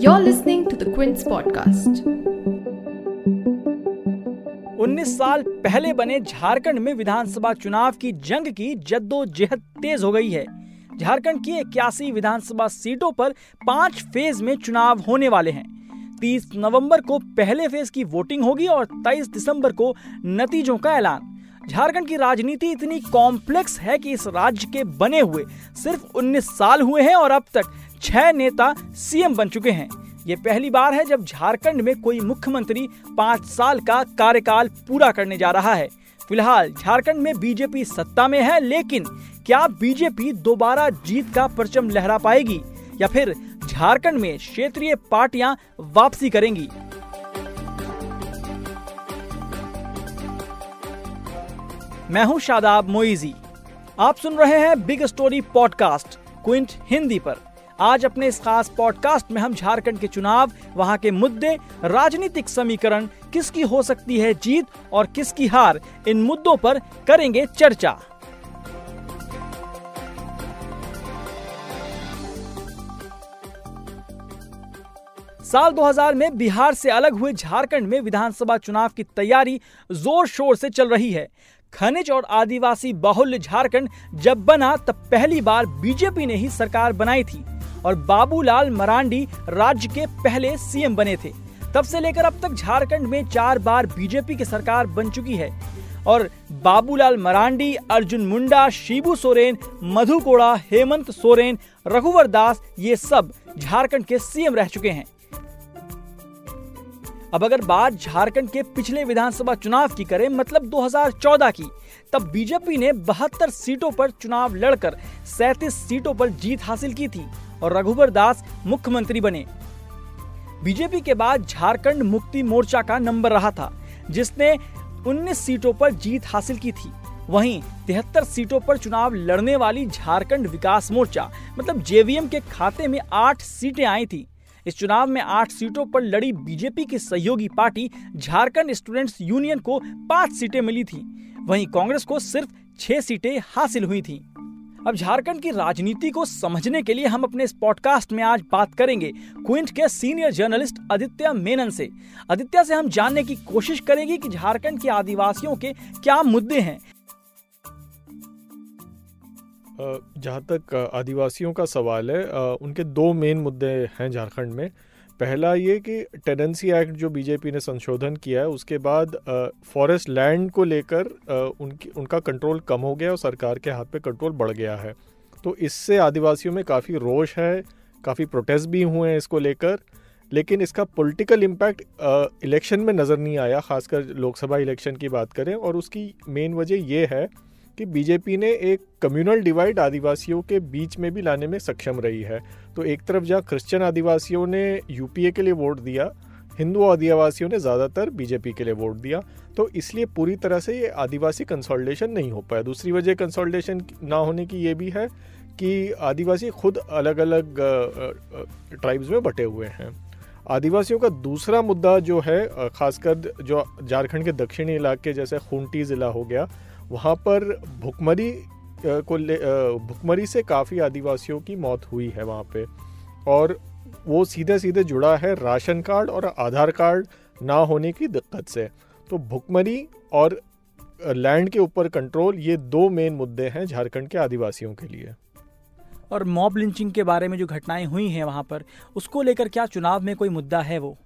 You're listening to the Quince podcast. 19 साल पहले बने झारखंड में विधानसभा चुनाव की जंग की जद्दोजहद तेज हो गई है। झारखंड की इक्यासी विधानसभा सीटों पर पाँच फ़ेज़ में चुनाव होने वाले हैं। 30 नवंबर को पहले फ़ेज़ की वोटिंग होगी और 23 दिसंबर को नतीजों का ऐलान। झारखंड की राजनीति इतनी कॉम्प्लेक्स है कि इस राज्य के बने हुए सिर्फ़ 19 साल हुए हैं और अब तक छह नेता सीएम बन चुके हैं। ये पहली बार है जब झारखंड में कोई मुख्यमंत्री पाँच साल का कार्यकाल पूरा करने जा रहा है। फ़िलहाल झारखंड में बीजेपी सत्ता में है, लेकिन क्या बीजेपी दोबारा जीत का परचम लहरा पाएगी या फिर झारखंड में क्षेत्रीय पार्टियाँ वापसी करेंगी? मैं हूँ शादाब मोइजी। आप सुन रहे हैं big story podcast Quint Hindi पर। आज अपने इस खास पॉडकास्ट में हम झारखंड के चुनाव, वहाँ के मुद्दे, राजनीतिक समीकरण, किसकी हो सकती है जीत और किसकी हार, इन मुद्दों पर करेंगे चर्चा। साल 2000 में बिहार से अलग हुए झारखंड में विधानसभा चुनाव की तैयारी ज़ोर शोर से चल रही है। खनिज और आदिवासी बाहुल्य झारखंड जब बना, तब पहली बार बीजेपी ने ही सरकार बनाई थी और बाबूलाल मरांडी राज्य के पहले सीएम बने थे। तब से लेकर अब तक झारखंड में चार बार बीजेपी की सरकार बन चुकी है और बाबूलाल मरांडी, अर्जुन मुंडा, शिबू सोरेन, मधु कोड़ा, हेमंत सोरेन, रघुवर दास, ये सब झारखंड के सीएम रह चुके हैं। अब अगर बात झारखंड के पिछले विधानसभा चुनाव की करें मतलब 2014 की, तब बीजेपी ने बहत्तर सीटों पर चुनाव लड़कर सैतीस सीटों पर जीत हासिल की थी और रघुवर दास मुख्यमंत्री बने। बीजेपी के बाद झारखंड मुक्ति मोर्चा का नंबर रहा था, जिसने 19 सीटों पर जीत हासिल की थी। वहीं तिहत्तर सीटों पर चुनाव लड़ने वाली झारखंड विकास मोर्चा मतलब जेवीएम के खाते में आठ सीटें आई थी। इस चुनाव में आठ सीटों पर लड़ी बीजेपी की सहयोगी पार्टी झारखंड स्टूडेंट्स यूनियन को पाँच सीटें मिली थी। वहीं कांग्रेस को सिर्फ़ छह सीटें हासिल हुई थी। अब झारखंड की राजनीति को समझने के लिए हम अपने इस पॉडकास्ट में आज बात करेंगे क्विंट के सीनियर जर्नलिस्ट आदित्य मेनन से। आदित्य से हम जानने की कोशिश करेंगे कि झारखंड के आदिवासियों के क्या मुद्दे हैं जहाँ तक आदिवासियों का सवाल है उनके दो मेन मुद्दे हैं झारखंड में। पहला ये कि टेनेंसी एक्ट जो बीजेपी ने संशोधन किया है, उसके बाद फॉरेस्ट लैंड को लेकर उनकी, उनका कंट्रोल कम हो गया और सरकार के हाथ पे कंट्रोल बढ़ गया है। तो इससे आदिवासियों में काफ़ी रोष है, काफ़ी प्रोटेस्ट भी हुए हैं इसको लेकर, लेकिन इसका पॉलिटिकल इम्पैक्ट इलेक्शन में नज़र नहीं आया, खासकर लोकसभा इलेक्शन की बात करें, और उसकी मेन वजह ये है कि बीजेपी ने एक कम्युनल डिवाइड आदिवासियों के बीच में भी लाने में सक्षम रही है। तो एक तरफ़ जहाँ क्रिश्चियन आदिवासियों ने यूपीए के लिए वोट दिया, हिंदू आदिवासियों ने ज़्यादातर बीजेपी के लिए वोट दिया तो इसलिए पूरी तरह से ये आदिवासी कंसोलिडेशन नहीं हो पाया। दूसरी वजह कंसोलिडेशन ना होने की ये भी है कि आदिवासी खुद अलग अलग ट्राइब्स में बटे हुए हैं। आदिवासियों का दूसरा मुद्दा जो है खासकर जो झारखंड के दक्षिणी इलाके जैसे खूंटी ज़िला हो गया वहाँ पर भुखमरी को ले भुखमरी से काफ़ी आदिवासियों की मौत हुई है वहाँ पे। और वो सीधे सीधे जुड़ा है राशन कार्ड और आधार कार्ड ना होने की दिक्कत से। तो भुखमरी और लैंड के ऊपर कंट्रोल ये दो मेन मुद्दे हैं झारखंड के आदिवासियों के लिए। और मॉब लिंचिंग के बारे में जो घटनाएँ हुई हैं वहाँ पर उसको लेकर क्या चुनाव में कोई मुद्दा है वो?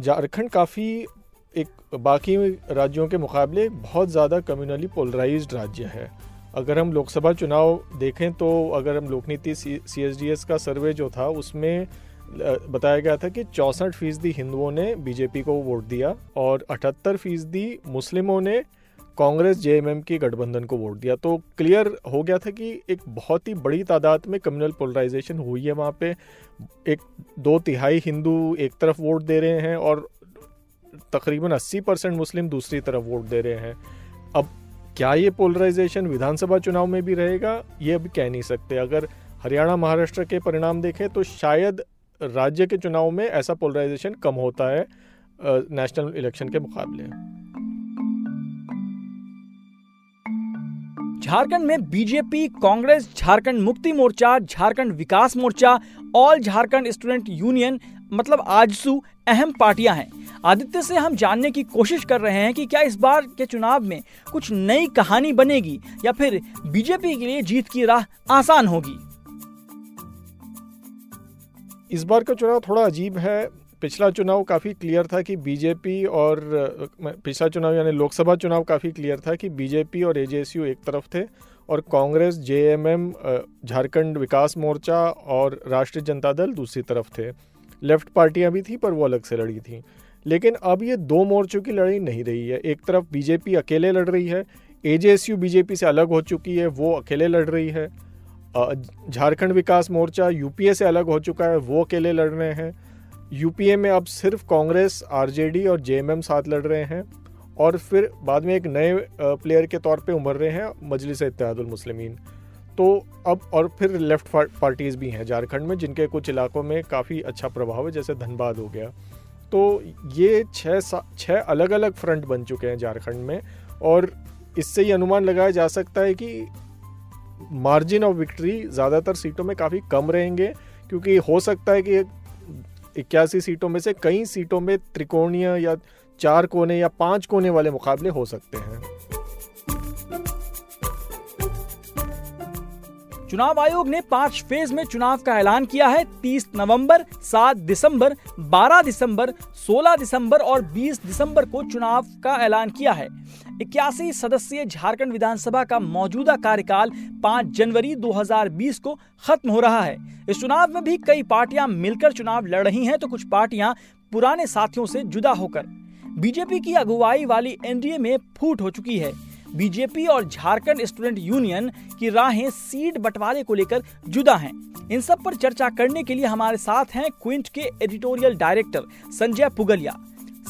झारखंड काफ़ी एक बाकी राज्यों के मुकाबले बहुत ज़्यादा कम्युनली पोलराइज राज्य है। अगर हम लोकसभा चुनाव देखें तो अगर हम Lokniti C S D S का सर्वे जो था, उसमें बताया गया था कि चौंसठ फ़ीसदी हिंदुओं ने बीजेपी को वोट दिया और अठहत्तर फ़ीसदी मुस्लिमों ने कांग्रेस जेएमएम की गठबंधन को वोट दिया। तो क्लियर हो गया था कि एक बहुत ही बड़ी तादाद में कम्युनल पोलराइजेशन हुई है वहाँ पे। एक, दो तिहाई हिंदू एक तरफ़ वोट दे रहे हैं और तकरीबन 80 परसेंट मुस्लिम दूसरी तरफ़ वोट दे रहे हैं। अब क्या ये पोलराइजेशन विधानसभा चुनाव में भी रहेगा? ये अभी कह नहीं सकते। अगर हरियाणा, महाराष्ट्र के परिणाम देखें तो शायद राज्य के चुनाव में ऐसा पोलराइजेशन कम होता है नेशनल इलेक्शन के मुकाबले। झारखंड में BJP, Congress, Jharkhand Mukti Morcha, Jharkhand Vikas Morcha all Jharkhand student union मतलब आजसू अहम पार्टियाँ हैं। आदित्य से हम जानने की कोशिश कर रहे हैं कि क्या इस बार के चुनाव में कुछ नई कहानी बनेगी या फिर बीजेपी के लिए जीत की राह आसान होगी। इस बार का चुनाव थोड़ा अजीब है। पिछला चुनाव काफ़ी क्लियर था कि बीजेपी और पिछला चुनाव यानी लोकसभा चुनाव काफ़ी क्लियर था कि बीजेपी और एजेएसयू एक तरफ़ थे और कांग्रेस जेएमएम झारखंड विकास मोर्चा और राष्ट्रीय जनता दल दूसरी तरफ़ थे। लेफ़्ट पार्टियाँ भी थी पर वो अलग से लड़ी थी। लेकिन अब ये दो मोर्चों की लड़ाई नहीं रही है। एक तरफ़ बीजेपी अकेले लड़ रही है एजेएसयू बीजेपी से अलग हो चुकी है, वो अकेले लड़ रही है। झारखंड विकास मोर्चा यूपीए से अलग हो चुका है, वो अकेले लड़ रहे हैं। यूपीए में अब सिर्फ़ कांग्रेस आरजेडी और जेएमएम साथ लड़ रहे हैं और फिर बाद में एक नए प्लेयर के तौर पे उभर रहे हैं मजलिस मुस्लिमीन। तो अब और फिर लेफ़्ट पार्टीज़ भी हैं झारखंड में, जिनके कुछ इलाकों में काफ़ी अच्छा प्रभाव है, जैसे धनबाद हो गया। तो ये छः छः अलग अलग फ्रंट बन चुके हैं झारखंड में और इससे ये अनुमान लगाया जा सकता है कि मार्जिन ऑफ़ विक्ट्री ज़्यादातर सीटों में काफ़ी कम रहेंगे, क्योंकि हो सकता है कि इक्यासी सीटों में से कई सीटों में त्रिकोणीय या चार कोने या पाँच कोने वाले मुकाबले हो सकते हैं। चुनाव आयोग ने पाँच फ़ेज़ में चुनाव का ऐलान किया है। 30 नवंबर, 7 दिसंबर, 12 दिसंबर, 16 दिसंबर और 20 दिसंबर को चुनाव का ऐलान किया है। इक्यासी सदस्यीय झारखंड विधानसभा का मौजूदा कार्यकाल 5 जनवरी 2020 को खत्म हो रहा है। इस चुनाव में भी कई पार्टियाँ मिलकर चुनाव लड़ रही हैं तो कुछ पार्टियाँ पुराने साथियों से जुदा होकर। बीजेपी की अगुवाई वाली एनडीए में फूट हो चुकी है। बीजेपी और झारखंड स्टूडेंट यूनियन की राहें सीट बंटवारे को लेकर जुदा हैं। इन सब पर चर्चा करने के लिए हमारे साथ हैं क्विंट के editorial director Sanjay Pugalia.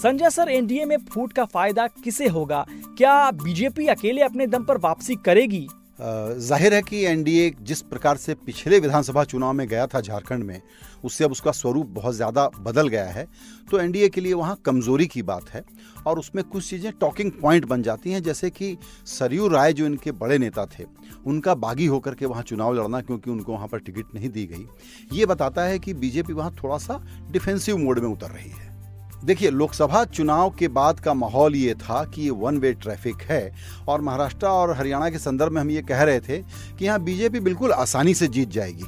Sanjay sir, NDA में फूट का फ़ायदा किसे होगा? क्या बीजेपी अकेले अपने दम पर वापसी करेगी? ज़ाहिर है कि एनडीए जिस प्रकार से पिछले विधानसभा चुनाव में गया था झारखंड में, उससे अब उसका स्वरूप बहुत ज़्यादा बदल गया है। तो एनडीए के लिए वहाँ कमज़ोरी की बात है और उसमें कुछ चीज़ें टॉकिंग पॉइंट बन जाती हैं, जैसे कि सरयू राय जो इनके बड़े नेता थे, उनका बागी होकर के वहाँ चुनाव लड़ना क्योंकि उनको वहाँ पर टिकट नहीं दी गई। ये बताता है कि बीजेपी वहाँ थोड़ा सा डिफेंसिव मोड में उतर रही है। देखिए, लोकसभा चुनाव के बाद का माहौल ये था कि ये वन वे ट्रैफ़िक है और महाराष्ट्र और हरियाणा के संदर्भ में हम ये कह रहे थे कि यहाँ बीजेपी बिल्कुल आसानी से जीत जाएगी।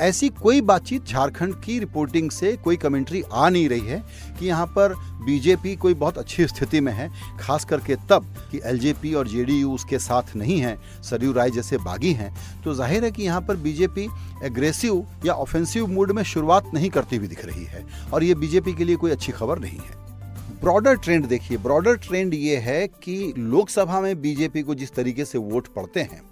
ऐसी कोई बातचीत झारखंड की रिपोर्टिंग से कोई कमेंट्री आ नहीं रही है कि यहाँ पर बीजेपी कोई बहुत अच्छी स्थिति में है, खास करके तब कि एलजेपी और जेडीयू उसके साथ नहीं है, सरयू राय जैसे बागी हैं तो ज़ाहिर है कि यहाँ पर बीजेपी एग्रेसिव या ऑफेंसिव मूड में शुरुआत नहीं करती हुई दिख रही है और ये बीजेपी के लिए कोई अच्छी खबर नहीं है। ब्रॉडर ट्रेंड देखिए ब्रॉडर ट्रेंड ये है कि लोकसभा में बीजेपी को जिस तरीके से वोट पड़ते हैं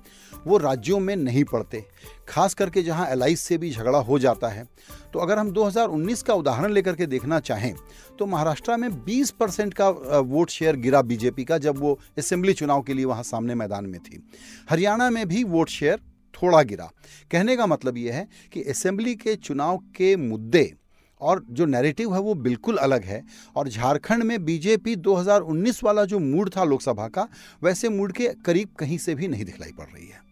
वो राज्यों में नहीं पड़ते, खास करके जहाँ एल से भी झगड़ा हो जाता है। तो अगर हम 2019 का उदाहरण लेकर के देखना चाहें तो महाराष्ट्र में 20 परसेंट का वोट शेयर गिरा बीजेपी का जब वो असेंबली चुनाव के लिए वहाँ सामने मैदान में थी। हरियाणा में भी वोट शेयर थोड़ा गिरा। कहने का मतलब ये है कि असेंबली के चुनाव के मुद्दे और जो नैरेटिव है वो बिल्कुल अलग है। और झारखंड में बीजेपी 2019 वाला जो मूड था लोकसभा का, वैसे मूड के करीब कहीं से भी नहीं दिखलाई पड़ रही है।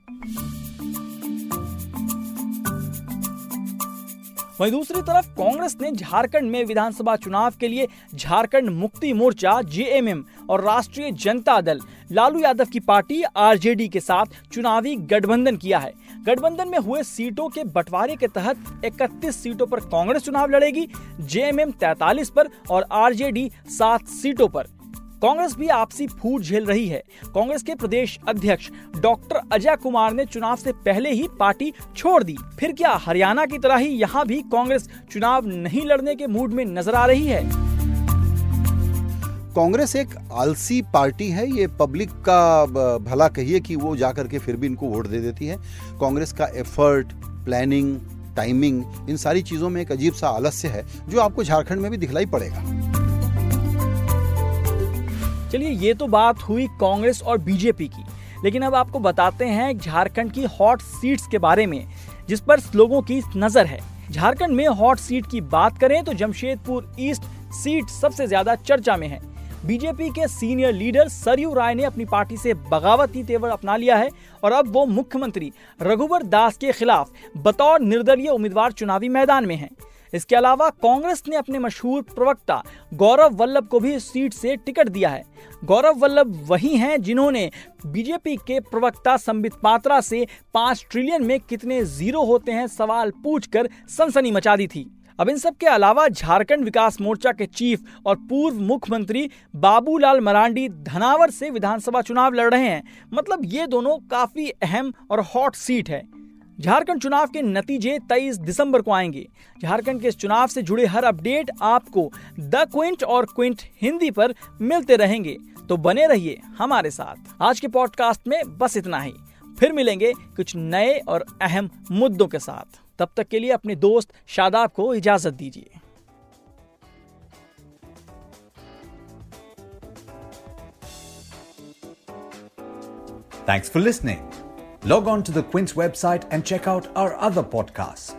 वहीं दूसरी तरफ़ कांग्रेस ने झारखंड में विधानसभा चुनाव के लिए झारखंड मुक्ति मोर्चा जेएमएम और राष्ट्रीय जनता दल, लालू यादव की पार्टी आरजेडी के साथ चुनावी गठबंधन किया है। गठबंधन में हुए सीटों के बंटवारे के तहत 31 सीटों पर कांग्रेस चुनाव लड़ेगी, जेएमएम 43 पर और आरजेडी 7 सीटों पर। कांग्रेस भी आपसी फूट झेल रही है। कांग्रेस के प्रदेश अध्यक्ष डॉक्टर अजय कुमार ने चुनाव से पहले ही पार्टी छोड़ दी। फिर क्या हरियाणा की तरह ही यहाँ भी कांग्रेस चुनाव नहीं लड़ने के मूड में नज़र आ रही है? कांग्रेस एक आलसी पार्टी है, ये पब्लिक का भला कहिए कि वो जा करके फिर भी इनको वोट दे देती है। कांग्रेस का एफर्ट प्लानिंग टाइमिंग इन सारी चीज़ों में एक अजीब सा आलस्य है, जो आपको झारखंड में भी दिखलाई पड़ेगा। चलिए, ये तो बात हुई कांग्रेस और बीजेपी की, लेकिन अब आपको बताते हैं झारखंड की हॉट सीट्स के बारे में, जिस पर लोगों की नज़र है। झारखंड में हॉट सीट की बात करें तो जमशेदपुर ईस्ट सीट सबसे ज़्यादा चर्चा में है। बीजेपी के सीनियर लीडर सरयू राय ने अपनी पार्टी से बगावती तेवर अपना लिया है और अब वो मुख्यमंत्री रघुवर दास के खिलाफ बतौर निर्दलीय उम्मीदवार चुनावी मैदान में हैं। इसके अलावा कांग्रेस ने अपने मशहूर प्रवक्ता गौरव वल्लभ को भी इस सीट से टिकट दिया है गौरव वल्लभ वही हैं जिन्होंने बीजेपी के प्रवक्ता संबित पात्रा से पाँच ट्रिलियन में कितने ज़ीरो होते हैं सवाल पूछकर सनसनी मचा दी थी अब इन सब के अलावा झारखंड विकास मोर्चा के चीफ और पूर्व मुख्यमंत्री बाबूलाल मरांडी धनावर से विधानसभा चुनाव लड़ रहे हैं। मतलब ये दोनों काफ़ी अहम और हॉट सीट है। झारखंड चुनाव के नतीजे 23 दिसंबर को आएँगे। झारखंड के इस चुनाव से जुड़े हर अपडेट आपको द क्विंट और क्विंट हिंदी पर मिलते रहेंगे। तो बने रहिए हमारे साथ। आज के पॉडकास्ट में बस इतना ही। फिर मिलेंगे कुछ नए और अहम मुद्दों के साथ। तब तक के लिए अपने दोस्त शादाब को इजाज़त दीजिए Thanks for listening. Log on to the Quince website and check out our other podcasts